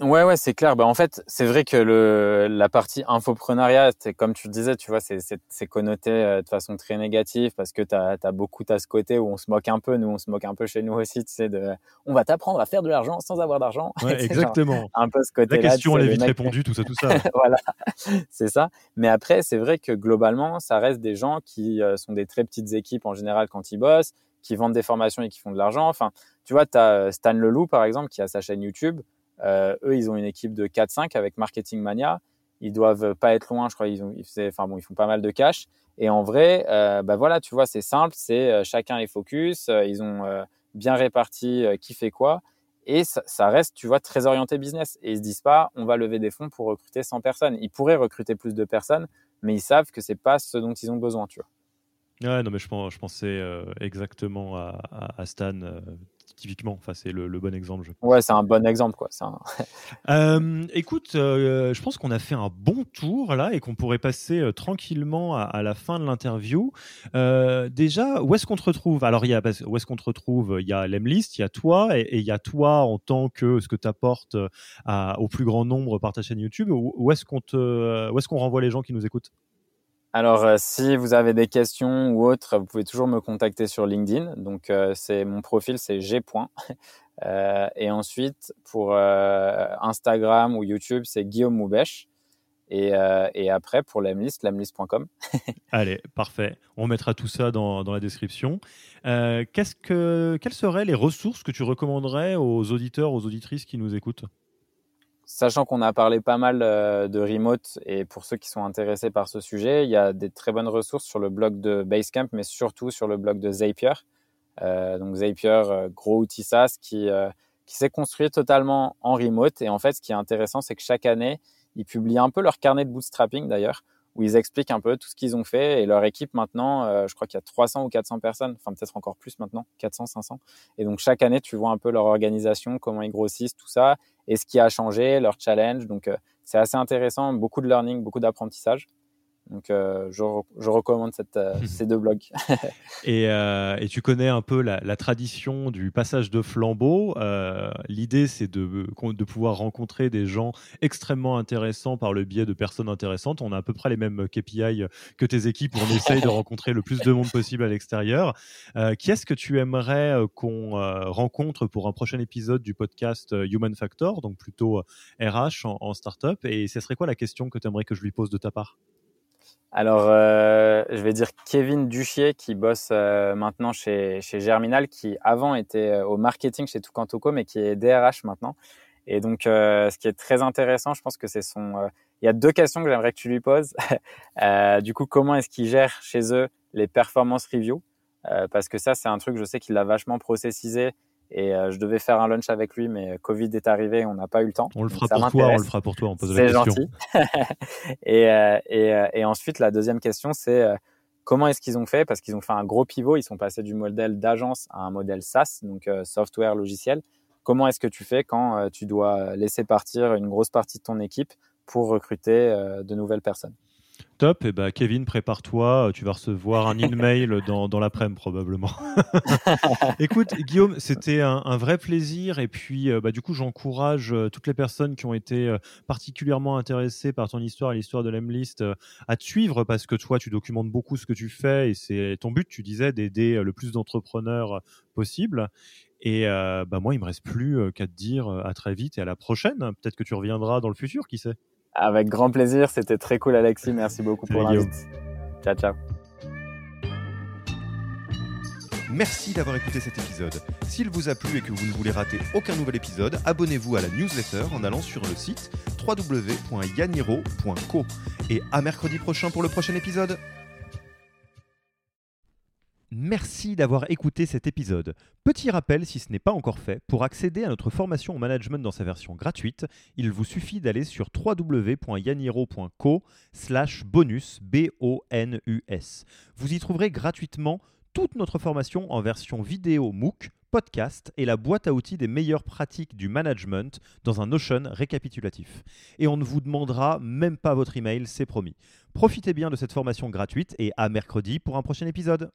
Ouais, ouais, c'est clair. Bah, en fait, c'est vrai que le, la partie infoprenariat, comme tu le disais, tu vois, c'est connoté euh, de façon très négative parce que tu as, beaucoup à ce côté où on se moque un peu. Nous, on se moque un peu chez nous aussi, tu sais, de on va t'apprendre à faire de l'argent sans avoir d'argent. Ouais, exactement. un peu ce côté La question, elle est vite répondue, tout ça, tout ça. voilà, c'est ça. Mais après, c'est vrai que globalement, ça reste des gens qui euh, sont des très petites équipes en général quand ils bossent, qui vendent des formations et qui font de l'argent. Enfin, tu vois, tu as euh, Stan Leloup, par exemple, qui a sa chaîne YouTube. Euh, eux, ils ont une équipe de 4-5 avec Marketing Mania. Ils doivent pas être loin, je crois. Ils, font pas mal de cash. Et en vrai, euh, bah voilà, tu vois, c'est simple. C'est euh, chacun est focus. ils ont bien réparti qui fait quoi. Et ça, reste, tu vois, très orienté business. Et ils se disent pas, on va lever des fonds pour recruter 100 personnes. Ils pourraient recruter plus de personnes, mais ils savent que c'est pas ce dont ils ont besoin, tu vois. Non, mais je, pensais exactement à Stan typiquement. Enfin, c'est le, bon exemple. Je ouais, c'est un bon exemple, quoi. Euh, écoute, euh, je pense qu'on a fait un bon tour là et qu'on pourrait passer euh, tranquillement à, la fin de l'interview. déjà, où est-ce qu'on te retrouve? Alors, il y a, où est-ce qu'on te retrouve? Il y a l'Emlist, il y a toi et, il y a toi en tant que ce que tu apportes au plus grand nombre par ta chaîne YouTube. Où, est-ce qu'on te, où est-ce qu'on renvoie les gens qui nous écoutent? Alors, euh, si vous avez des questions ou autres, vous pouvez toujours me contacter sur LinkedIn. Donc, euh, c'est mon profil, c'est g. Euh, et ensuite, pour Instagram ou YouTube, c'est Guillaume Moubèche. Et, après, pour l'Emlist, l'Emlist.com. Allez, parfait. On mettra tout ça dans, la description. quelles seraient les ressources que tu recommanderais aux auditeurs, aux auditrices qui nous écoutent? Sachant qu'on a parlé pas mal euh, de remote et pour ceux qui sont intéressés par ce sujet, il y a des très bonnes ressources sur le blog de Basecamp, mais surtout sur le blog de Zapier. Euh, donc Zapier, euh, gros outil SaaS qui, qui s'est construit totalement en remote. Et en fait, ce qui est intéressant, c'est que chaque année, ils publient un peu leur carnet de bootstrapping d'ailleurs où ils expliquent un peu tout ce qu'ils ont fait et leur équipe maintenant, euh, je crois qu'il y a 300 ou 400 personnes, enfin peut-être encore plus maintenant, 400, 500. Et donc chaque année, tu vois un peu leur organisation, comment ils grossissent, tout ça, et ce qui a changé, leur challenge. Donc euh, c'est assez intéressant, beaucoup de learning, beaucoup d'apprentissage. Donc, euh, je, je, recommande cette, euh, ces deux blogs. et, euh, et, tu connais un peu la, la, tradition du passage de flambeau. L'idée, c'est de, de pouvoir rencontrer des gens extrêmement intéressants par le biais de personnes intéressantes. On a à peu près les mêmes KPI que tes équipes. On essaye de rencontrer le plus de monde possible à l'extérieur. qui est-ce que tu aimerais qu'on rencontre pour un prochain épisode du podcast Human Factor, donc plutôt RH en, en startup? Et ce serait quoi la question que tu aimerais que je lui pose de ta part? Alors, euh, je vais dire Kevin Duchier qui bosse euh, maintenant chez, chez Germinal, qui avant était euh, au marketing chez Toucantoco, mais qui est DRH maintenant. Et donc, ce qui est très intéressant, je pense que c'est son. il y a deux questions que j'aimerais que tu lui poses. du coup, comment est-ce qu'il gère chez eux les performance reviews? Parce que ça, c'est un truc, je sais qu'il a vachement processisé et euh, je devais faire un lunch avec lui, mais Covid est arrivé, on n'a pas eu le temps. On le fera pour toi, on le fera pour toi, on pose la question. C'est gentil. et, euh, et, euh, et, ensuite, la deuxième question, c'est comment est-ce qu'ils ont fait? Parce qu'ils ont fait un gros pivot, ils sont passés du modèle d'agence à un modèle SaaS, donc software logiciel. comment est-ce que tu fais quand tu dois laisser partir une grosse partie de ton équipe pour recruter de nouvelles personnes? Top, et bah Kevin, prépare-toi, tu vas recevoir un email dans, dans l'après-midi probablement. Écoute, Guillaume, c'était un, vrai plaisir, et puis bah, du coup, j'encourage toutes les personnes qui ont été particulièrement intéressées par ton histoire et l'histoire de l'Emlist à te suivre, parce que toi, tu documentes beaucoup ce que tu fais, et c'est ton but, tu disais, d'aider le plus d'entrepreneurs possible. Et bah moi, il me reste plus qu'à te dire à très vite et à la prochaine. Peut-être que tu reviendras dans le futur, qui sait? Avec grand plaisir, c'était très cool Alexis, merci beaucoup pour l'invite. Ciao, ciao. Merci d'avoir écouté cet épisode. S'il vous a plu et que vous ne voulez rater aucun nouvel épisode, abonnez-vous à la newsletter en allant sur le site www.yaniro.co. Et à mercredi prochain pour le prochain épisode. Merci d'avoir écouté cet épisode. Petit rappel, si ce n'est pas encore fait, pour accéder à notre formation au management dans sa version gratuite, il vous suffit d'aller sur www.yaniro.co slash bonus, B-O-N-U-S. Vous y trouverez gratuitement toute notre formation en version vidéo MOOC, podcast et la boîte à outils des meilleures pratiques du management dans un Notion récapitulatif. Et on ne vous demandera même pas votre email, c'est promis. Profitez bien de cette formation gratuite et à mercredi pour un prochain épisode.